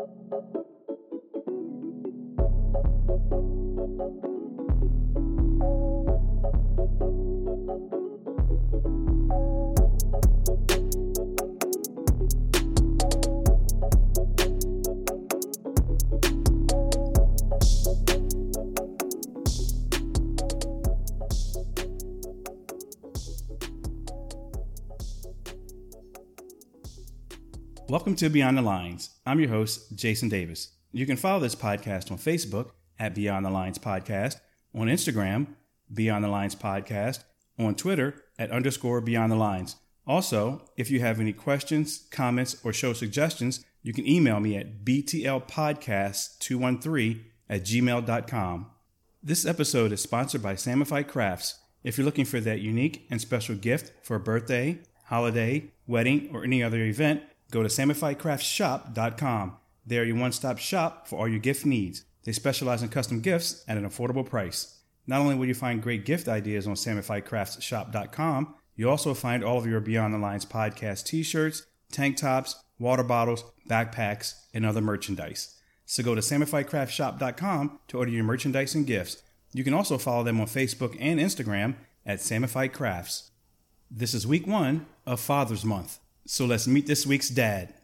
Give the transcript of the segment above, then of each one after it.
Welcome to Beyond the Lines. I'm your host, Jason Davis. You can follow this podcast on Facebook at Beyond the Lines Podcast, on Instagram, Beyond the Lines Podcast, on Twitter at underscore Beyond the Lines. Also, if you have any questions, comments, or show suggestions, you can email me at btlpodcast213 at gmail.com. This episode is sponsored by Samify Crafts. If you're looking for that unique and special gift for a birthday, holiday, wedding, or any other event, Go to SamifyCraftShop.com. They are your one stop shop for all your gift needs. They specialize in custom gifts at an affordable price. Not only will you find great gift ideas on SamifyCraftShop.com, you also find all of your Beyond the Lines podcast t shirts, tank tops, water bottles, backpacks, and other merchandise. So go to SamifyCraftShop.com to order your merchandise and gifts. You can also follow them on Facebook and Instagram at Samify Crafts. This is week one of Father's Month. So let's meet this week's dad.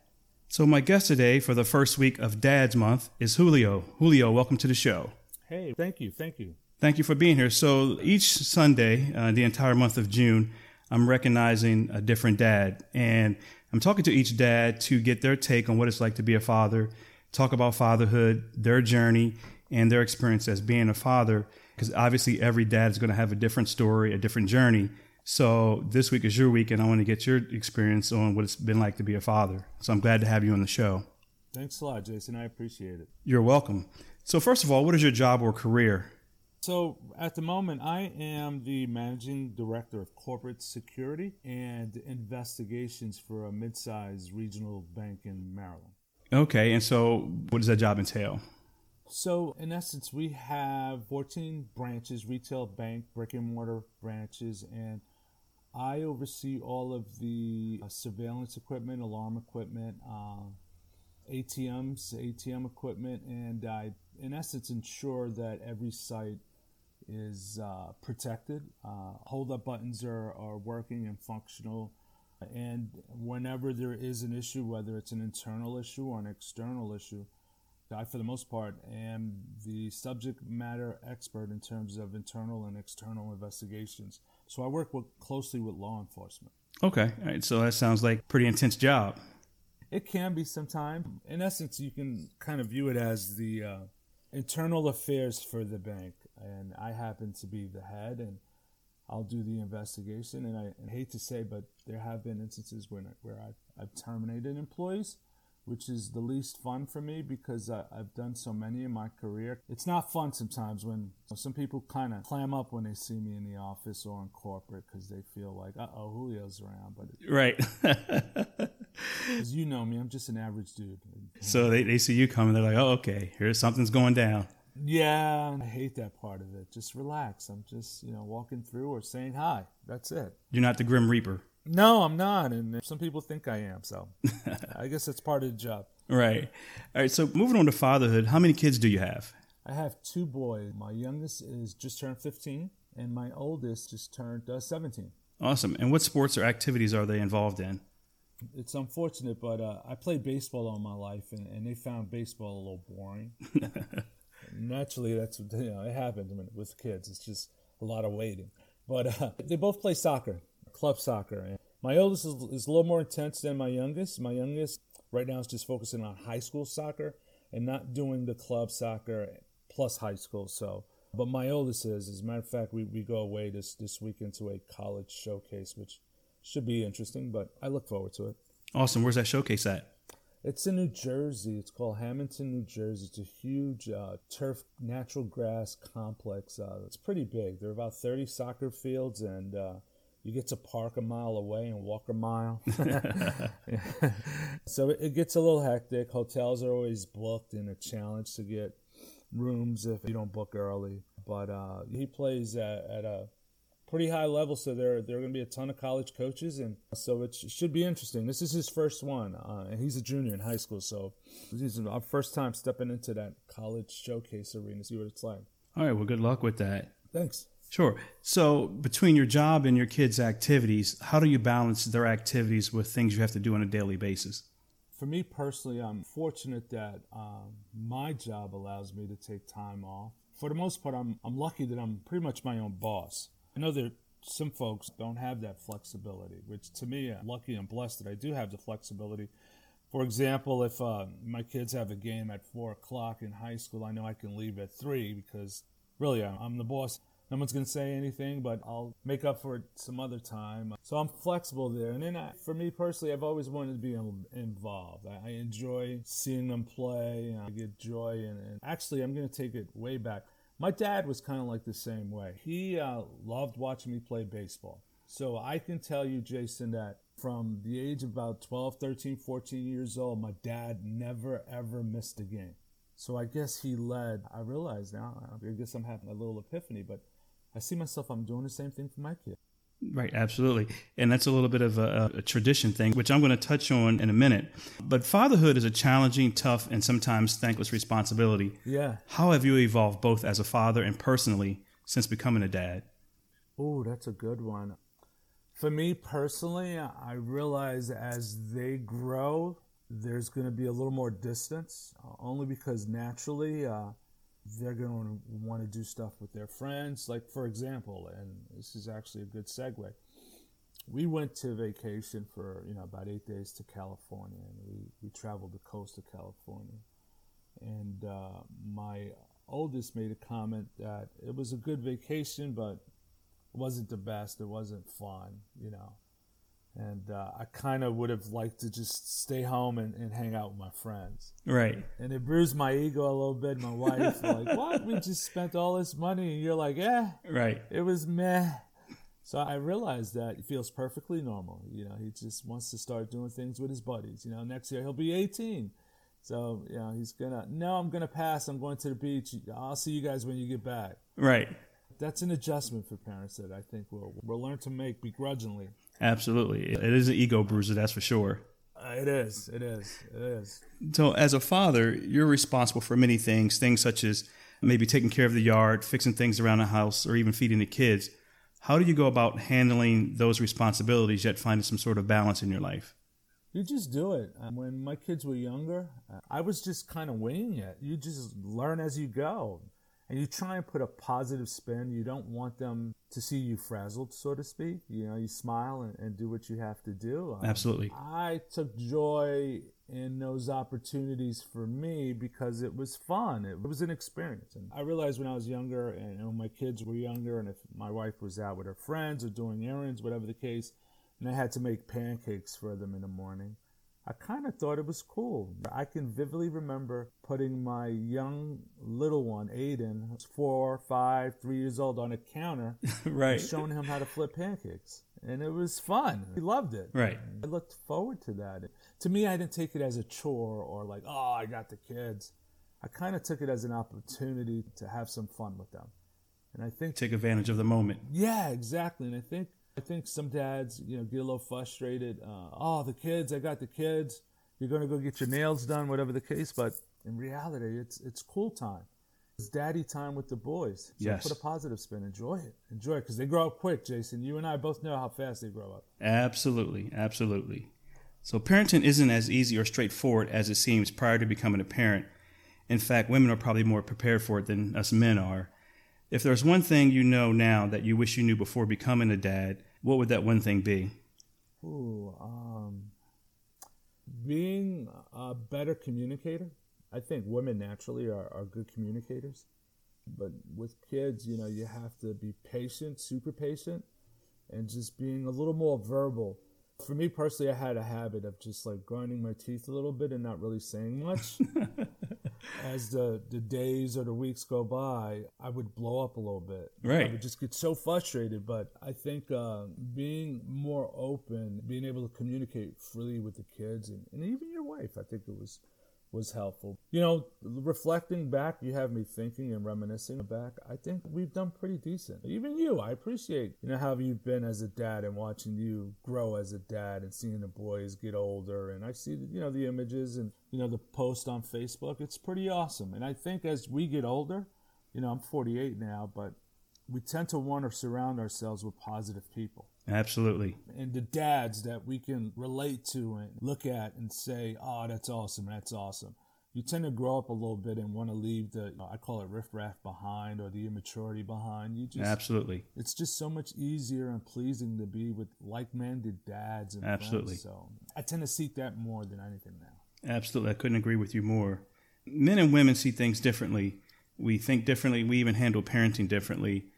So, my guest today for the first week of Dad's Month is Julio. Julio, welcome to the show. Hey, thank you. Thank you. Thank you for being here. So, each Sunday, uh, the entire month of June, I'm recognizing a different dad. And I'm talking to each dad to get their take on what it's like to be a father, talk about fatherhood, their journey, and their experience as being a father. Because obviously, every dad is going to have a different story, a different journey. So this week is your week, and I want to get your experience on what it's been like to be a father. So I'm glad to have you on the show. Thanks a lot, Jason. I appreciate it. You're welcome. So first of all, what is your job or career? So at the moment, I am the managing director of corporate security and investigations for a mid-sized regional bank in Maryland. Okay, and so what does that job entail? So, in essence, we have 14 branches, retail bank, brick and mortar branches, and I oversee all of the uh, surveillance equipment, alarm equipment, uh, ATMs, ATM equipment, and I, in essence, ensure that every site is uh, protected. Uh, hold up buttons are, are working and functional. And whenever there is an issue, whether it's an internal issue or an external issue, I, for the most part, am the subject matter expert in terms of internal and external investigations. So I work with, closely with law enforcement. Okay, all right. So that sounds like pretty intense job. It can be sometimes. In essence, you can kind of view it as the uh, internal affairs for the bank, and I happen to be the head, and I'll do the investigation. And I, I hate to say, but there have been instances where where I've, I've terminated employees which is the least fun for me because I, have done so many in my career. It's not fun sometimes when some people kind of clam up when they see me in the office or in corporate because they feel like, uh oh, Julio's around. But right, as you know me, I'm just an average dude. So they, they see you coming, they're like, oh, okay, here's something's going down. Yeah, I hate that part of it. Just relax. I'm just, you know, walking through or saying hi. That's it. You're not the Grim Reaper. No, I'm not, and some people think I am. So I guess that's part of the job. Right. All right. So moving on to fatherhood, how many kids do you have? I have two boys. My youngest is just turned 15, and my oldest just turned uh, 17. Awesome. And what sports or activities are they involved in? It's unfortunate, but uh, I played baseball all my life, and, and they found baseball a little boring. Naturally, that's you know it happens with kids. It's just a lot of waiting. But uh, they both play soccer club soccer. My oldest is, is a little more intense than my youngest. My youngest right now is just focusing on high school soccer and not doing the club soccer plus high school. So, but my oldest is. As a matter of fact, we, we go away this this weekend to a college showcase, which should be interesting. But I look forward to it. Awesome. Where's that showcase at? It's in New Jersey. It's called Hamilton, New Jersey. It's a huge uh, turf natural grass complex. Uh, it's pretty big. There are about 30 soccer fields and uh, you get to park a mile away and walk a mile. so it gets a little hectic. Hotels are always booked and a challenge to get rooms if you don't book early. But uh, he plays at, at, a pretty high level. So there there are going to be a ton of college coaches, and so it sh- should be interesting. This is his first one, uh, and he's a junior in high school, so this is our first time stepping into that college showcase arena. See what it's like. All right. Well, good luck with that. Thanks. Sure. So, between your job and your kids' activities, how do you balance their activities with things you have to do on a daily basis? For me personally, I'm fortunate that um, my job allows me to take time off. For the most part, I'm, I'm lucky that I'm pretty much my own boss. I know that some folks don't have that flexibility, which to me, I'm lucky and blessed that I do have the flexibility. For example, if uh, my kids have a game at four o'clock in high school, I know I can leave at three because really I'm the boss. No one's going to say anything, but I'll make up for it some other time. So I'm flexible there. And then I, for me personally, I've always wanted to be involved. I, I enjoy seeing them play. I get joy. And, and actually, I'm going to take it way back. My dad was kind of like the same way. He uh, loved watching me play baseball. So I can tell you, Jason, that from the age of about 12, 13, 14 years old, my dad never ever missed a game. So I guess he led. I realize now, I guess I'm having a little epiphany, but I see myself, I'm doing the same thing for my kid. Right, absolutely. And that's a little bit of a, a, tradition thing, which I'm going to touch on in a minute. But fatherhood is a challenging, tough, and sometimes thankless responsibility. Yeah. How have you evolved both as a father and personally since becoming a dad? Oh, that's a good one. For me personally, I realize as they grow, there's going to be a little more distance, only because naturally, uh, they're going to want to do stuff with their friends. Like, for example, and this is actually a good segue. We went to vacation for, you know, about eight days to California, and we, we traveled the coast of California. And uh, my oldest made a comment that it was a good vacation, but it wasn't the best. It wasn't fun, you know and uh, I kind of would have liked to just stay home and, and hang out with my friends. Right. And it bruised my ego a little bit. My wife, like, what? We just spent all this money, and you're like, eh. Right. It was meh. So I realized that it feels perfectly normal. You know, he just wants to start doing things with his buddies. You know, next year he'll be 18. So, you know, he's gonna, no, I'm gonna pass. I'm going to the beach. I'll see you guys when you get back. Right. That's an adjustment for parents that I think we'll, we'll learn to make begrudgingly. Absolutely. It is an ego bruiser, that's for sure. Uh, it is. It is. It is. So, as a father, you're responsible for many things, things such as maybe taking care of the yard, fixing things around the house, or even feeding the kids. How do you go about handling those responsibilities yet finding some sort of balance in your life? You just do it. When my kids were younger, I was just kind of winging it. You just learn as you go and you try and put a positive spin. You don't want them to see you frazzled, so to speak. You know, you smile and, and do what you have to do. Um, Absolutely. I took joy in those opportunities for me because it was fun. It was an experience. And I realized when I was younger and when my kids were younger, and if my wife was out with her friends or doing errands, whatever the case, and I had to make pancakes for them in the morning I kind of thought it was cool. I can vividly remember putting my young little one, Aiden, four, five, three years old, on a counter, right, showing him how to flip pancakes, and it was fun. He loved it. Right. I looked forward to that. To me, I didn't take it as a chore or like, oh, I got the kids. I kind of took it as an opportunity to have some fun with them, and I think take advantage of the moment. Yeah, exactly. And I think I think some dads, you know, get a little frustrated. Uh, oh, the kids, I got the kids. You're going to go get your nails done, whatever the case. But in reality, it's it's cool time. It's daddy time with the boys. So yes. put a positive spin. Enjoy it. Enjoy it because they grow up quick, Jason. You and I both know how fast they grow up. Absolutely. Absolutely. So parenting isn't as easy or straightforward as it seems prior to becoming a parent. In fact, women are probably more prepared for it than us men are. If there's one thing you know now that you wish you knew before becoming a dad, what would that one thing be? Ooh, um, being a better communicator. I think women naturally are, are good communicators. But with kids, you know, you have to be patient, super patient, and just being a little more verbal for me personally, I had a habit of just like grinding my teeth a little bit and not really saying much. As the, the days or the weeks go by, I would blow up a little bit. Right. I would just get so frustrated. But I think uh, being more open, being able to communicate freely with the kids and, and even your wife, I think it was was helpful. You know, reflecting back, you have me thinking and reminiscing back. I think we've done pretty decent. Even you, I appreciate, you know, how you've been as a dad and watching you grow as a dad and seeing the boys get older. And I see, you know, the images and, you know, the post on Facebook. It's pretty awesome. And I think as we get older, you know, I'm 48 now, but we tend to want to surround ourselves with positive people. Absolutely. And the dads that we can relate to and look at and say, oh, that's awesome, that's awesome. You tend to grow up a little bit and want to leave the, uh, I call it riffraff behind or the immaturity behind. You just Absolutely. It's just so much easier and pleasing to be with like-minded dads and Absolutely. Friends. So I tend to seek that more than anything now. Absolutely. I couldn't agree with you more. Men and women see things differently. We think differently. We even handle parenting differently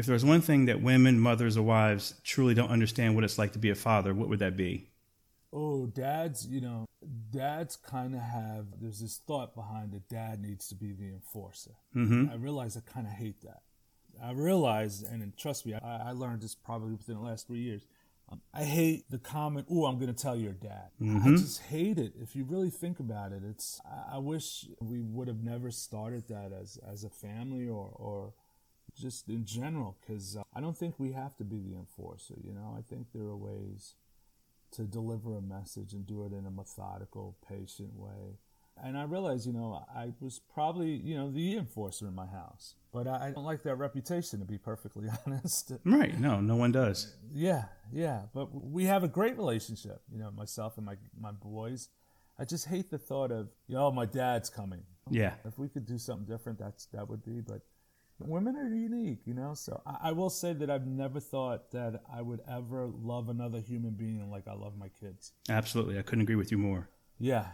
if there's one thing that women, mothers, or wives truly don't understand what it's like to be a father, what would that be? Oh, dads, you know, dads kind of have, there's this thought behind that dad needs to be the enforcer. Mm-hmm. I realize I kind of hate that. I realize, and trust me, I, I, learned this probably within the last three years. Um, I hate the comment, oh, I'm going to tell your dad. Mm-hmm. I just hate it. If you really think about it, it's, I, I wish we would have never started that as, as a family or, or, just in general, because uh, I don't think we have to be the enforcer. You know, I think there are ways to deliver a message and do it in a methodical, patient way. And I realized, you know, I was probably, you know, the enforcer in my house. But I don't like that reputation, to be perfectly honest. Right. No, no one does. Yeah, yeah. But we have a great relationship, you know, myself and my, my boys. I just hate the thought of, you know, my dad's coming. Yeah. If we could do something different, that's that would be. But women are unique, you know. So I, I, will say that I've never thought that I would ever love another human being like I love my kids. Absolutely, I couldn't agree with you more. Yeah,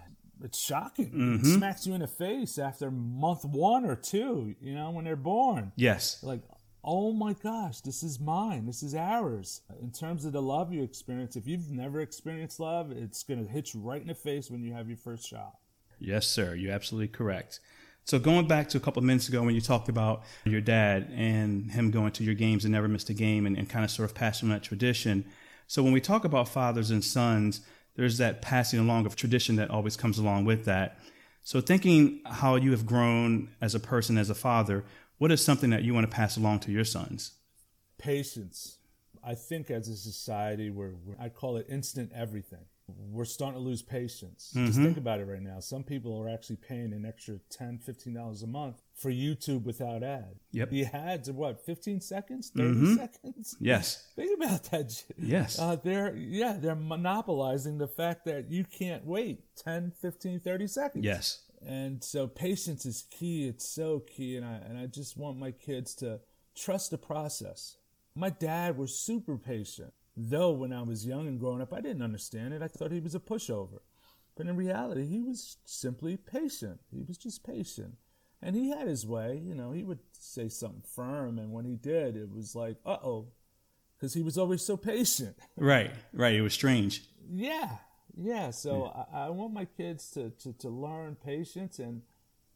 it's shocking. Mm-hmm. It smacks you in the face after month one or two. You know, when they're born. Yes. Like, oh my gosh, this is mine. This is ours. In terms of the love you experience, if you've never experienced love, it's gonna hit you right in the face when you have your first child. Yes, sir. You're absolutely correct. So going back to a couple of minutes ago when you talked about your dad and him going to your games and never missed a game and, and kind of sort of passing on that tradition. So when we talk about fathers and sons, there's that passing along of tradition that always comes along with that. So thinking how you have grown as a person, as a father, what is something that you want to pass along to your sons? Patience. I think as a society, we're, we're I call it instant everything we're starting to lose patience. Mm-hmm. Just think about it right now. Some people are actually paying an extra $10, $15 a month for YouTube without ad. Yep. The ads are what, 15 seconds, 30 mm-hmm. seconds? Yes. Think about that. Yes. Uh, they're, yeah, they're monopolizing the fact that you can't wait 10, 15, 30 seconds. Yes. And so patience is key. It's so key. And I, and I just want my kids to trust the process. My dad was super patient. Though when I was young and growing up, I didn't understand it. I thought he was a pushover. But in reality, he was simply patient. He was just patient. And he had his way. You know, he would say something firm. And when he did, it was like, uh oh. Because he was always so patient. Right, right. It was strange. Yeah, yeah. So yeah. I, I, want my kids to, to, to learn patience. And,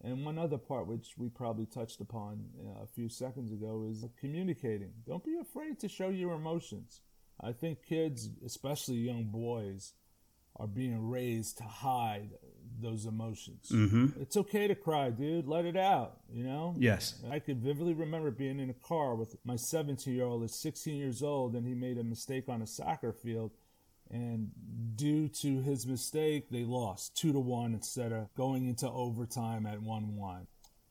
and one other part, which we probably touched upon uh, a few seconds ago, is communicating. Don't be afraid to show your emotions. I think kids, especially young boys, are being raised to hide those emotions. Mm-hmm. It's okay to cry, dude. Let it out, you know? Yes. I could vividly remember being in a car with my 17 year old, is 16 years old, and he made a mistake on a soccer field. And due to his mistake, they lost two to one instead of going into overtime at 1 1.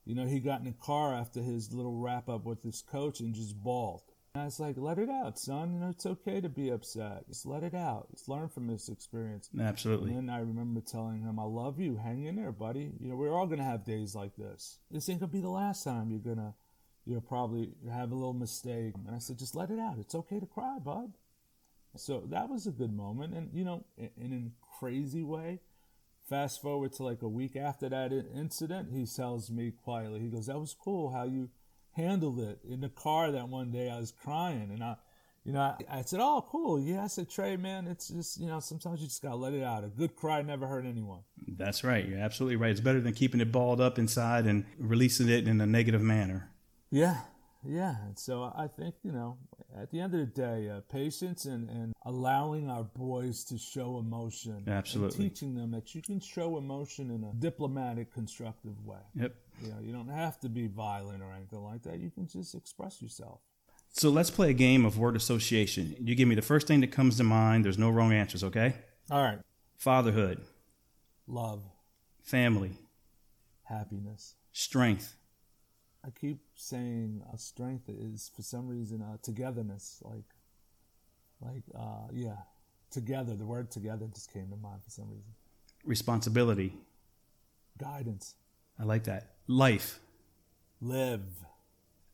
You know, he got in a car after his little wrap up with his coach and just bawled. And I was like, let it out, son. You know, it's okay to be upset. Just let it out. Just learn from this experience. Absolutely. And then I remember telling him, I love you. Hang in there, buddy. You know, we're all going to have days like this. This ain't going to be the last time you're going to, you'll probably have a little mistake. And I said, just let it out. It's okay to cry, bud. So that was a good moment. And, you know, in, in a crazy way, fast forward to like a week after that incident, he tells me quietly, he goes, that was cool how you handled it in the car that one day. I was crying and I, you know, I, I, said, "Oh, cool, yeah." I said, "Trey, man, it's just you know, sometimes you just gotta let it out. A good cry never hurt anyone." That's right. You're absolutely right. It's better than keeping it balled up inside and releasing it in a negative manner. Yeah, yeah. And so I think you know, At the end of the day, uh, patience and, and allowing our boys to show emotion. Absolutely. teaching them that you can show emotion in a diplomatic, constructive way. Yep. You know, you don't have to be violent or anything like that. You can just express yourself. So let's play a game of word association. You give me the first thing that comes to mind. There's no wrong answers, okay? All right. Fatherhood, Love, family, happiness. strength, I keep saying uh, strength is for some reason uh, togetherness. Like, like uh, yeah, together. The word together just came to mind for some reason. responsibility. Guidance. I like that. Life. Live.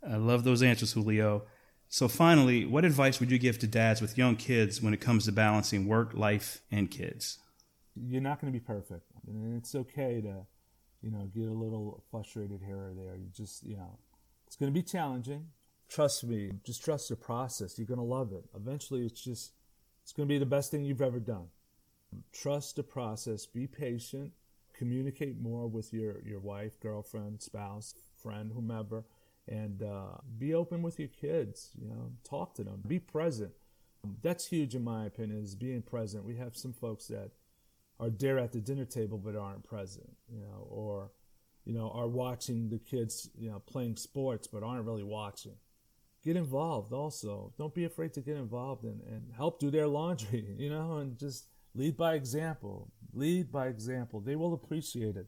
I love those answers, Julio. So, finally, what advice would you give to dads with young kids when it comes to balancing work, life, and kids? You're not going to be perfect, and it's okay to, you know, get a little frustrated here or there. You just, you know, it's going to be challenging. Trust me. Just trust the process. You're going to love it. Eventually, it's just, it's going to be the best thing you've ever done. Trust the process. Be patient. Communicate more with your your wife, girlfriend, spouse, friend, whomever, and uh, be open with your kids. You know, talk to them. Be present. That's huge in my opinion. Is being present. We have some folks that are there at the dinner table but aren't present. You know, or you know are watching the kids you know playing sports but aren't really watching. Get involved also. Don't be afraid to get involved and, and help do their laundry. You know, and just lead by example. Lead by example. They will appreciate it.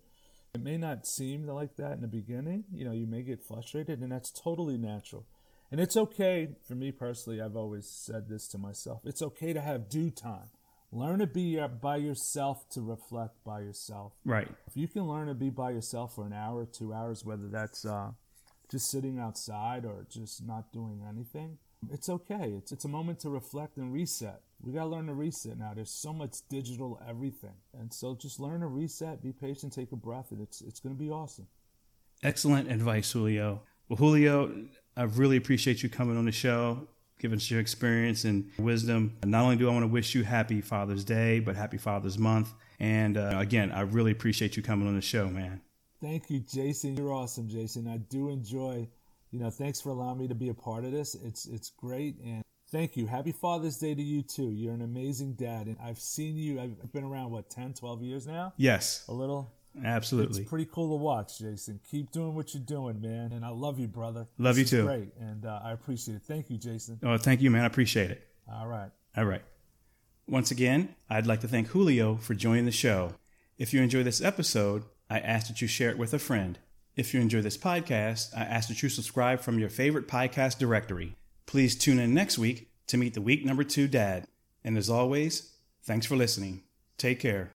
It may not seem like that in the beginning. You know, you may get frustrated, and that's totally natural. And it's okay for me personally. I've always said this to myself. It's okay to have due time. Learn to be uh, by yourself to reflect by yourself. Right. If you can learn to be by yourself for an hour, two hours, whether that's uh, just sitting outside or just not doing anything, it's okay. It's it's a moment to reflect and reset. We gotta learn to reset now. There's so much digital everything, and so just learn to reset. Be patient. Take a breath, and it's it's gonna be awesome. Excellent advice, Julio. Well, Julio, I really appreciate you coming on the show, giving us your experience and wisdom. Not only do I want to wish you happy Father's Day, but happy Father's Month. And uh, again, I really appreciate you coming on the show, man. Thank you, Jason. You're awesome, Jason. I do enjoy. You know, thanks for allowing me to be a part of this. It's it's great, and thank you. Happy Father's Day to you too. You're an amazing dad, and I've seen you. I've been around what 10, 12 years now. Yes, A little. absolutely. It's pretty cool to watch, Jason. Keep doing what you're doing, man. And I love you, brother. Love This you too. Great, and uh, I appreciate it. Thank you, Jason. Oh, thank you, man. I appreciate it. All right. All right. Once again, I'd like to thank Julio for joining the show. If you enjoy this episode, I ask that you share it with a friend. If you enjoy this podcast, I ask that you subscribe from your favorite podcast directory. Please tune in next week to meet the week number two dad. And as always, thanks for listening. Take care.